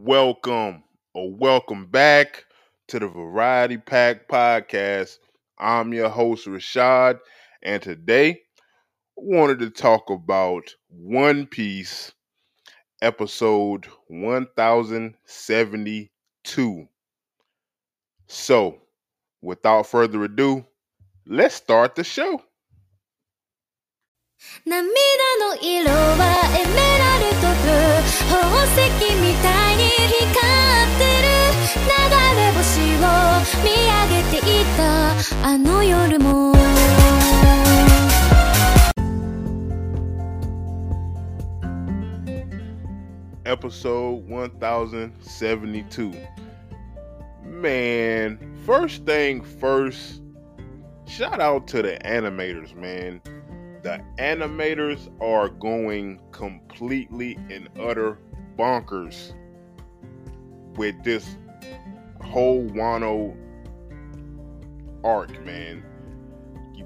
welcome or welcome back to the Variety Pack Podcast. I'm your host, Rashad, and today wanted to talk about One Piece episode 1072. So, without further ado, let's start the show. 涙の色はエメラルドブ宝石みたいに光ってる流れ星を見上げていたあの夜も episode 1072. Man, first thing first, shout out to the animators, man. The animators are going completely and utter bonkers with this whole Wano arc, man.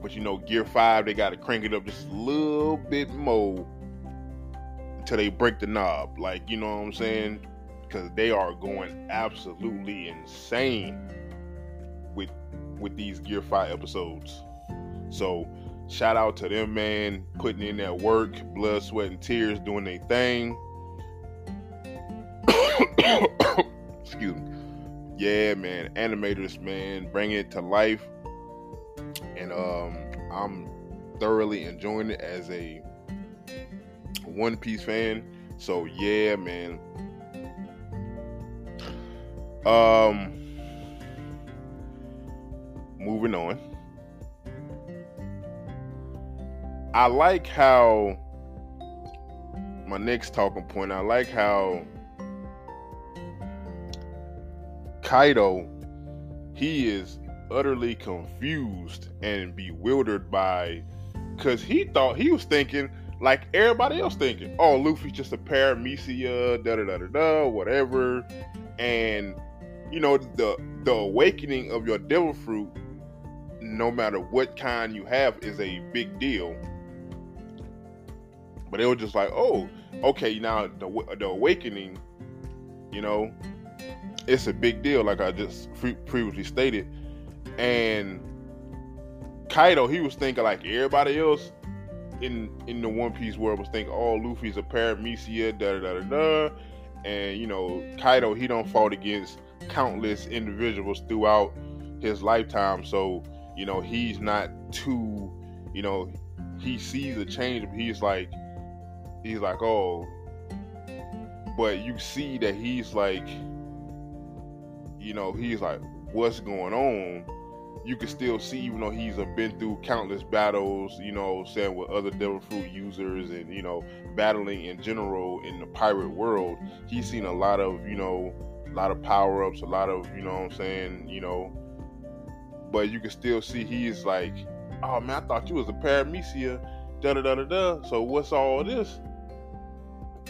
But you know, Gear 5, they got to crank it up just a little bit more until they break the knob. Like, you know what I'm saying? Because they are going absolutely insane with with these Gear 5 episodes. So shout out to them, man, putting in that work, blood, sweat, and tears, doing their thing. Excuse me. Yeah, man, animators, man, bring it to life. And um I'm thoroughly enjoying it as a one Piece fan. So yeah, man. Um moving on. I like how my next talking point, I like how Kaido he is utterly confused and bewildered by cuz he thought he was thinking like everybody else thinking, oh, Luffy's just a paramecia, da da da da da, whatever. And you know, the the awakening of your devil fruit, no matter what kind you have, is a big deal. But they were just like, oh, okay, now the the awakening, you know, it's a big deal, like I just previously stated. And Kaido, he was thinking like everybody else in in the One Piece world was thinking, oh, Luffy's a paramecia, da da da da, and you know, Kaido he don't fought against countless individuals throughout his lifetime, so you know he's not too, you know, he sees a change, but he's like, he's like, oh, but you see that he's like, you know, he's like, what's going on? you can still see, even though he's been through countless battles, you know, saying with other Devil Fruit users and, you know, battling in general in the pirate world, he's seen a lot of, you know, a lot of power ups, a lot of, you know what I'm saying, you know, but you can still see he's like, oh man, I thought you was a paramecia, da da da da da. So what's all this?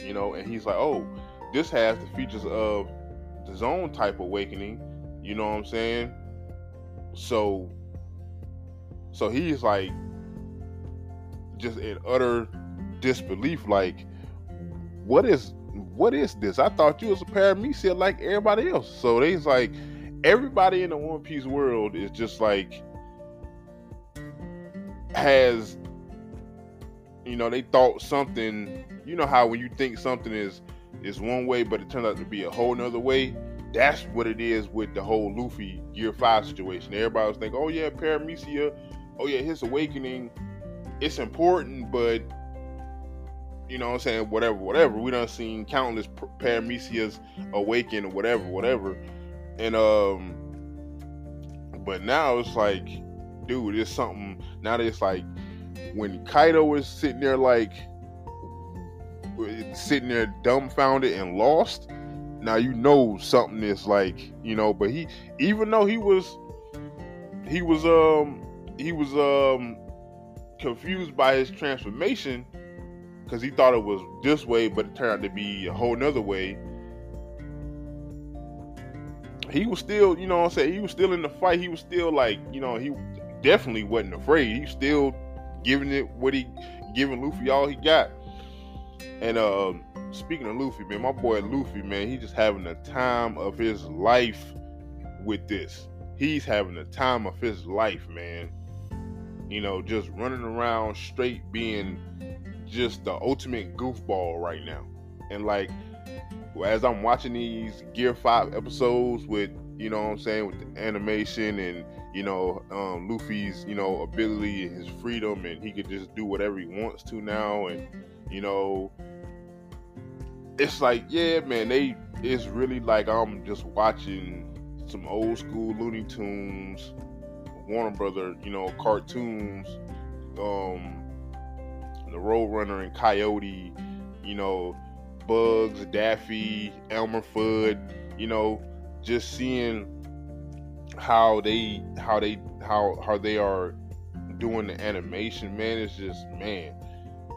You know, and he's like, oh, this has the features of the Zoan type awakening. You know what I'm saying? So so he's like just in utter disbelief, like, what is what is this? I thought you was a paramecia like everybody else. So they's like everybody in the One Piece world is just like has you know, they thought something, you know how when you think something is is one way, but it turns out to be a whole nother way that's what it is with the whole Luffy Gear 5 situation. Everybody was thinking, oh yeah, Paramecia, oh yeah, his awakening, it's important, but you know what I'm saying, whatever, whatever. We done seen countless Paramecias awaken or whatever, whatever. And um but now it's like, dude, it's something now that it's like when Kaido was sitting there like sitting there dumbfounded and lost now you know something is like you know but he even though he was he was um he was um confused by his transformation because he thought it was this way but it turned out to be a whole nother way he was still you know i'm saying he was still in the fight he was still like you know he definitely wasn't afraid he still giving it what he giving luffy all he got and um speaking of Luffy, man, my boy Luffy, man, he just having the time of his life with this. He's having the time of his life, man. You know, just running around straight being just the ultimate goofball right now. And like as I'm watching these Gear 5 episodes with, you know what I'm saying, with the animation and, you know, um, Luffy's, you know, ability and his freedom and he could just do whatever he wants to now and, you know, it's like, yeah, man, they it's really like I'm just watching some old school Looney Tunes, Warner Brother, you know, cartoons, um, the Roadrunner and Coyote, you know, Bugs, Daffy, Elmer Fudd, you know, just seeing how they how they how how they are doing the animation, man, it's just man,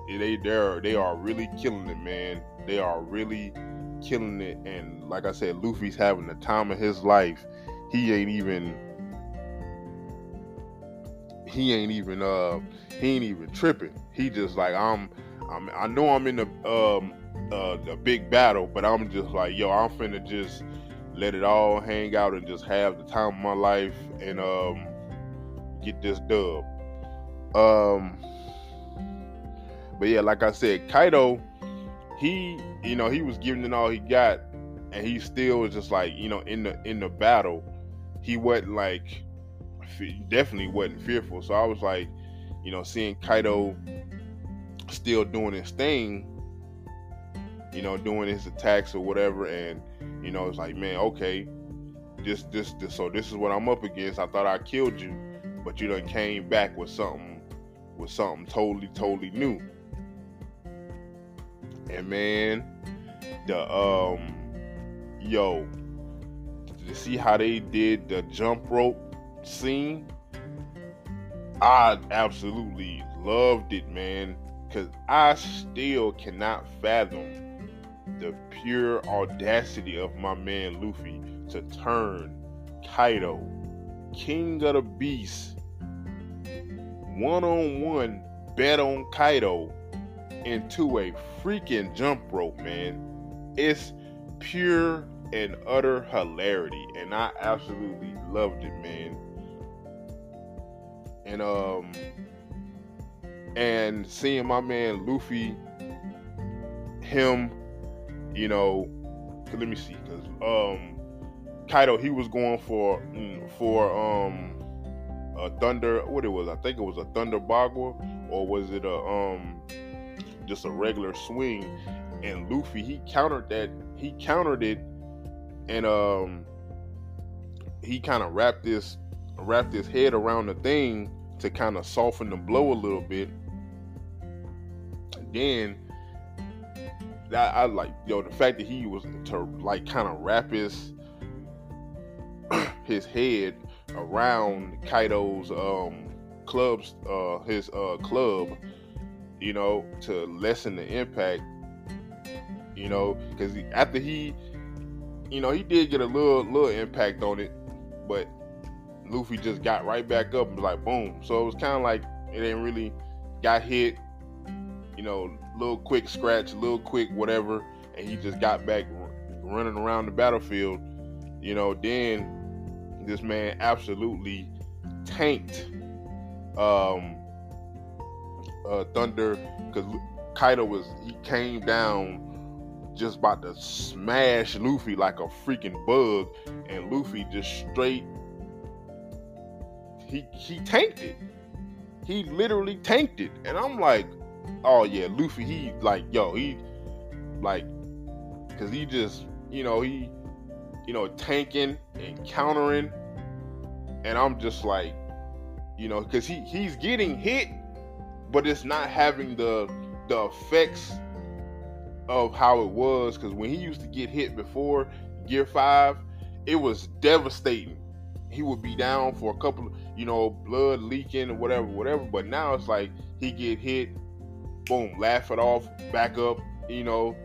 they they're they are really killing it, man. They are really killing it, and like I said, Luffy's having the time of his life. He ain't even he ain't even uh he ain't even tripping. He just like I'm I'm I know I'm in the um uh the big battle, but I'm just like yo, I'm finna just let it all hang out and just have the time of my life and um get this dub. Um but yeah, like I said, Kaido, he you know he was giving it all he got, and he still was just like you know in the in the battle, he wasn't like definitely wasn't fearful. So I was like, you know, seeing Kaido still doing his thing, you know, doing his attacks or whatever, and you know, it's like, man, okay, this, this, this, so this is what I'm up against. I thought I killed you, but you done came back with something, with something totally, totally new. And man, the um, yo, to see how they did the jump rope scene, I absolutely loved it, man. Cause I still cannot fathom the pure audacity of my man Luffy to turn Kaido, King of the Beast, one on one bet on Kaido into a freaking jump rope, man. It's pure and utter hilarity, and I absolutely loved it, man. And um, and seeing my man Luffy, him, you know, let me see, cause um, Kaido he was going for mm, for um a thunder what it was I think it was a thunder bagua or was it a um just a regular swing? And Luffy he countered that he countered it and um he kind of wrapped this wrapped his head around the thing to kind of soften the blow a little bit. Then that I like yo the fact that he was to like kind of wrap his his head around Kaido's um clubs uh his uh club you know to lessen the impact you know because after he you know he did get a little little impact on it but Luffy just got right back up and was like boom. So it was kind of like it ain't really got hit you know little quick scratch little quick whatever and he just got back running around the battlefield you know then this man absolutely tanked um, uh, Thunder because Kaido was he came down just about to smash Luffy like a freaking bug, and Luffy just straight he he tanked it. He literally tanked it, and I'm like, oh yeah, Luffy. He like yo, he like because he just you know he you know tanking and countering and I'm just like, you know, because he he's getting hit, but it's not having the the effects of how it was. Because when he used to get hit before Gear Five, it was devastating. He would be down for a couple, you know, blood leaking or whatever, whatever. But now it's like he get hit, boom, laugh it off, back up, you know,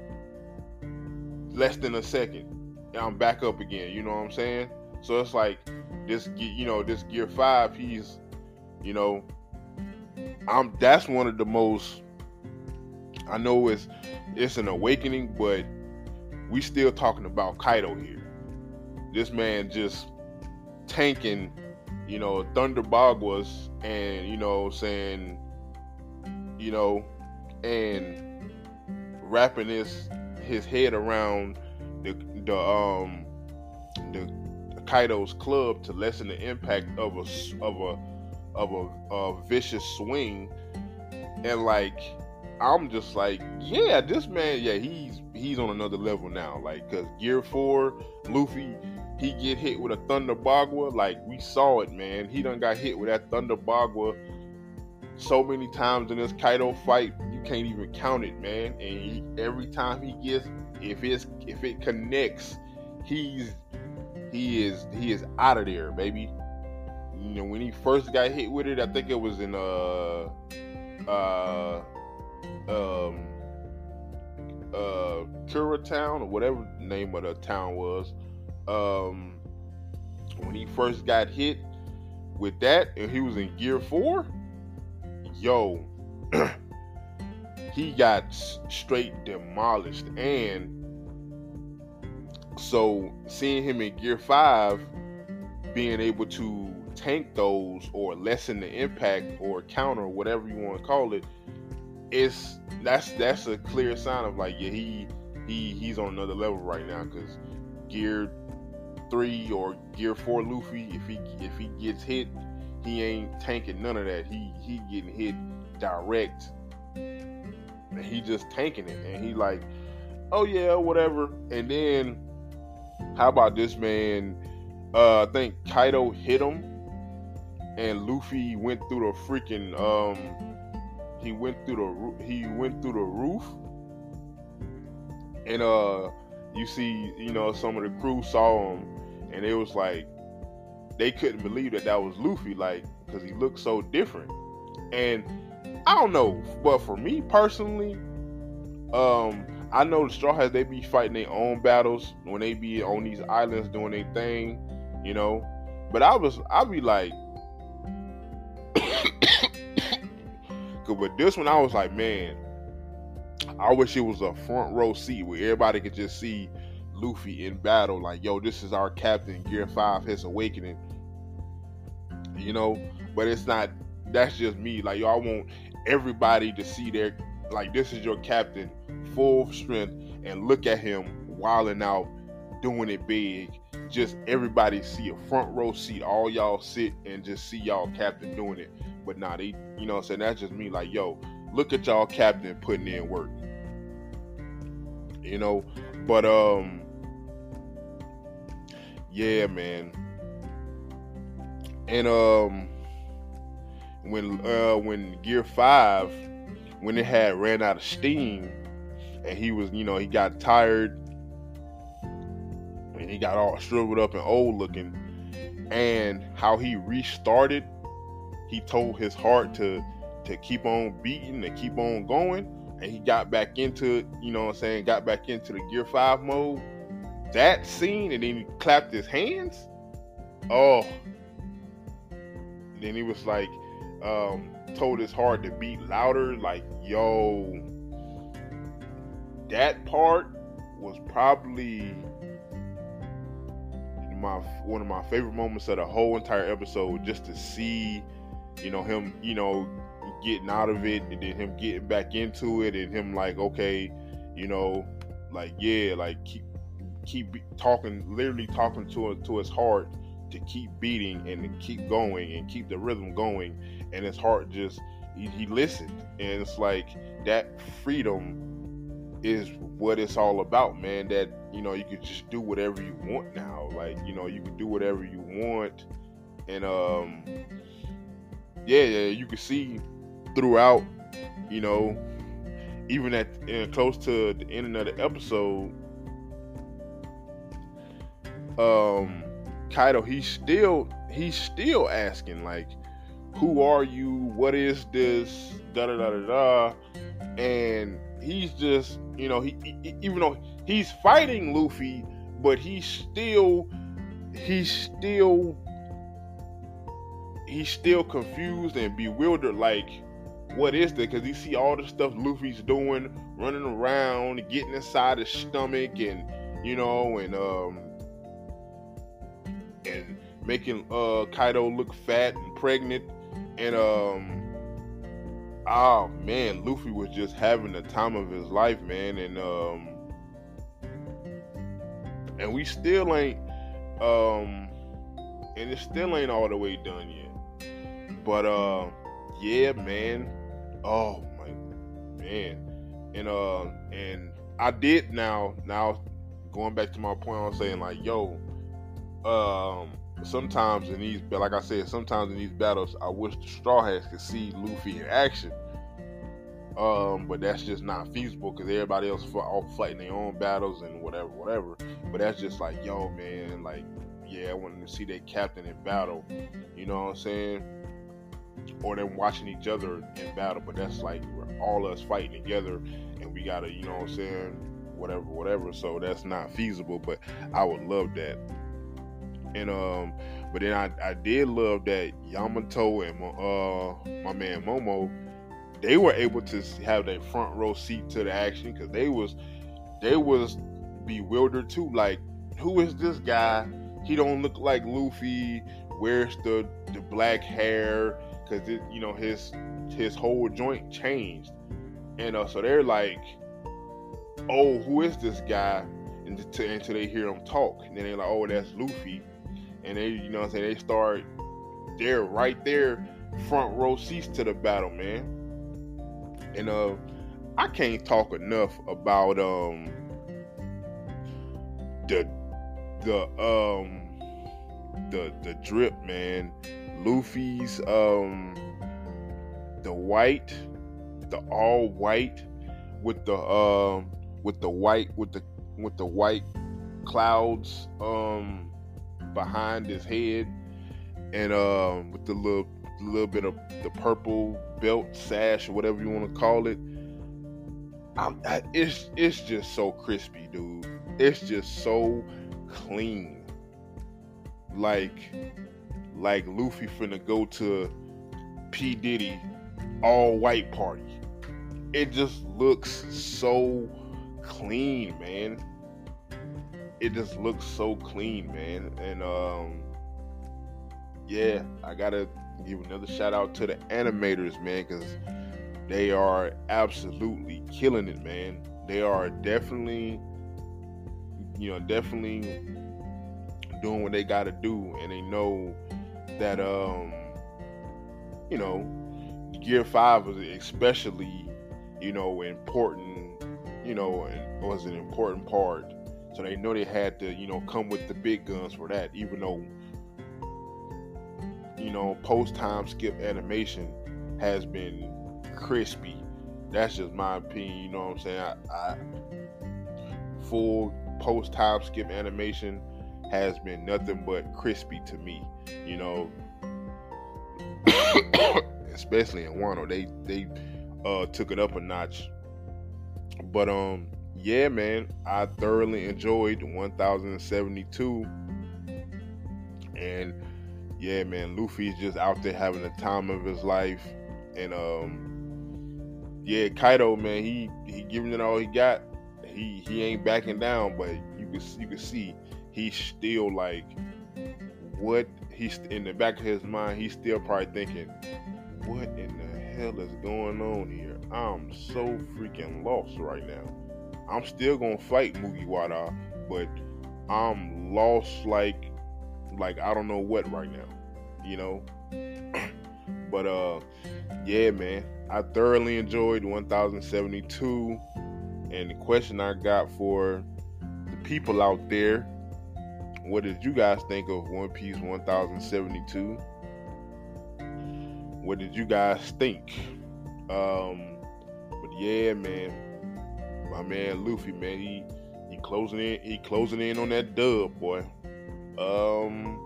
less than a second, I'm back up again. You know what I'm saying? So it's like this you know this gear five he's you know i'm that's one of the most I know it's it's an awakening, but we still talking about Kaido here. This man just tanking, you know, Thunder Baguas and you know saying, you know, and wrapping his his head around the the um the Kaido's club to lessen the impact of a of a of a, a vicious swing, and like I'm just like, yeah, this man, yeah, he's he's on another level now. Like, cause Gear Four, Luffy, he get hit with a Thunder Bagua. Like we saw it, man. He done got hit with that Thunder Bagua so many times in this Kaido fight, can't even count it, man. And he, every time he gets, if it's if it connects, he's he is he is out of there, baby. You know, when he first got hit with it, I think it was in uh uh um uh Kura Town or whatever the name of the town was. Um when he first got hit with that and he was in gear four, yo, he got straight demolished. And so seeing him in Gear Five, being able to tank those or lessen the impact or counter whatever you want to call it, it's that's that's a clear sign of like yeah he he he's on another level right now. Because Gear Three or Gear Four Luffy if he if he gets hit he ain't tanking none of that. He he getting hit direct he just tanking it and he like oh yeah whatever and then how about this man? Uh, I think Kaido hit him, and Luffy went through the freaking um. He went through the he went through the roof, and uh, you see, you know, some of the crew saw him, and it was like they couldn't believe that that was Luffy, like because he looked so different. And I don't know, but for me personally, um, I know the Straw Hats they be fighting their own battles when they be on these islands doing their thing, you know. But I was I be like, cause with this one I was like, man, I wish it was a front row seat where everybody could just see Luffy in battle. Like, yo, this is our captain, Gear Five, his awakening. You know, but it's not. That's just me. Like, yo, I want everybody to see their like this is your captain, full strength, and look at him wilding out, doing it big. Just everybody see a front row seat. All y'all sit and just see y'all captain doing it. But nah, they, you know, I'm saying that's just me. Like, yo, look at y'all captain putting in work. You know, but um, yeah, man. And um, when uh when Gear Five when it had ran out of steam and he was, you know, he got tired and he got all shriveled up and old looking. And how he restarted, he told his heart to to keep on beating and keep on going. And he got back into, you know what I'm saying, got back into the Gear 5 mode. That scene, and then he clapped his hands. Oh. Then he was like, um, told his heart to beat louder. Like, yo, that part was probably my one of my favorite moments of the whole entire episode. Just to see, you know, him, you know, getting out of it, and then him getting back into it, and him like, okay, you know, like yeah, like keep keep talking, literally talking to to his heart to keep beating and to keep going and keep the rhythm going. And his heart just he, he listened. And it's like that freedom is what it's all about man. That you know you could just do whatever you want now. Like you know you can do whatever you want. And um yeah yeah you can see throughout you know even at close to the end of the episode um Kaido he's still he's still asking like who are you? What is this? Da da da da da. And he's just, you know, he, he even though he's fighting Luffy, but he's still, he's still, he's still confused and bewildered. Like, what is that? Because you see all the stuff Luffy's doing, running around, getting inside his stomach, and you know, and um, and making uh Kaido look fat and pregnant, and um. Oh man, Luffy was just having the time of his life, man, and um, and we still ain't um and it still ain't all the way done yet. But uh yeah man. Oh my man. And uh and i did now now going back to my point i was saying like yo um sometimes in these like i said sometimes in these battles i wish the straw hats could see luffy in action um, but that's just not feasible because everybody else all fighting their own battles and whatever, whatever. But that's just like, yo, man, like, yeah, I wanted to see their captain in battle. You know what I'm saying? Or them watching each other in battle. But that's like we're all us fighting together, and we gotta, you know what I'm saying? Whatever, whatever. So that's not feasible. But I would love that. And um, but then I, I did love that Yamato and my, uh my man Momo they were able to have that front row seat to the action because they was they was bewildered too. Like, who is this guy? He don't look like Luffy. Where's the the black hair? Because you know his his whole joint changed, and uh, so they're like, "Oh, who is this guy?" And until they hear him talk, and then they're like, "Oh, that's Luffy," and they, you know, what I'm saying they start, they're right there, front row seats to the battle, man. And uh, I can't talk enough about um the the um the the drip man, Luffy's um the white, the all white with the um with the white with the with the white clouds um behind his head and um with the little little bit of the purple belt, sash, or whatever you want to call it. I, it's it's just so crispy, dude. It's just so clean. Like like Luffy finna go to P Diddy all white party. It just looks so clean, man. It just looks so clean, man. And um yeah, I gotta give another shout out to the animators, man, because they are absolutely killing it, man. They are definitely, you know, definitely doing what they got to do, and they know that, um, you know, Gear Five was especially, you know, important, you know, was an important part. So they know they had to, you know, come with the big guns for that, even though you know, post time skip animation has been crispy. That's just my opinion. You know what I'm saying? I, I full post time skip animation has been nothing but crispy to me. You know, especially in Wano, they they uh, took it up a notch. But um, yeah, man, I thoroughly enjoyed 1072, and yeah, man, Luffy's just out there having the time of his life, and um, yeah, Kaido, man, he he giving it all he got. He he ain't backing down, but you can you can see he's still like, what he's in the back of his mind, he's still probably thinking, what in the hell is going on here? I'm so freaking lost right now. I'm still gonna fight Mugiwara, but I'm lost like like I don't know what right now, you know. but uh, yeah, man, I thoroughly enjoyed 1072, and the question I got for the people out there, what did you guys think of One Piece 1072? What did you guys think? Um, but yeah, man, my man Luffy, man, he he closing in, he closing in on that dub, boy. Um,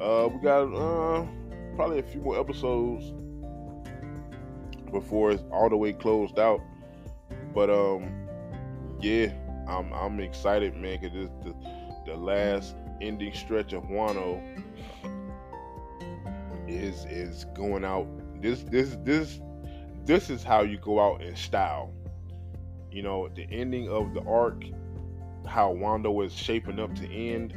uh, we got uh probably a few more episodes before it's all the way closed out. But um, yeah, I'm I'm excited, man, because this the the last ending stretch of Wano is is going out. This this this this is how you go out in style. You know, the ending of the arc, how Wano was shaping up to end,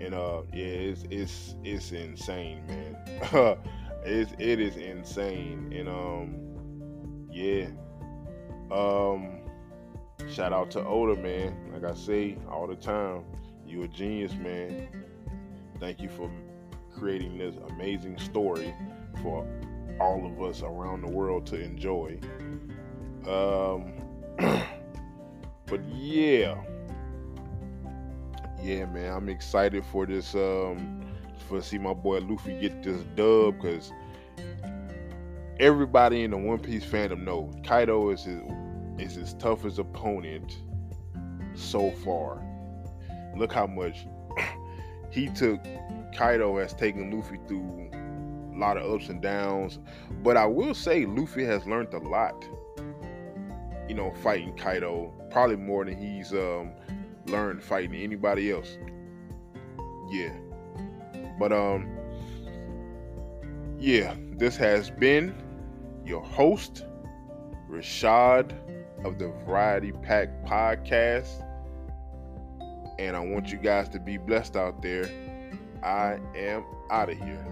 and uh, yeah, it's it's it's insane, man. it's it is insane, and um, yeah, um, shout out to Oda, man. Like I say all the time, you a genius, man. Thank you for creating this amazing story for all of us around the world to enjoy. Um, but yeah, yeah, man, I'm excited for this. Um, for see my boy Luffy get this dub because everybody in the One Piece fandom know Kaido is his is his toughest opponent so far. Look how much he took. Kaido has taken Luffy through a lot of ups and downs, but I will say Luffy has learned a lot. You know, fighting Kaido probably more than he's um, learned fighting anybody else. Yeah, but um, yeah, this has been your host, Rashad of the Variety Pack Podcast. And I want you guys to be blessed out there. I am out of here.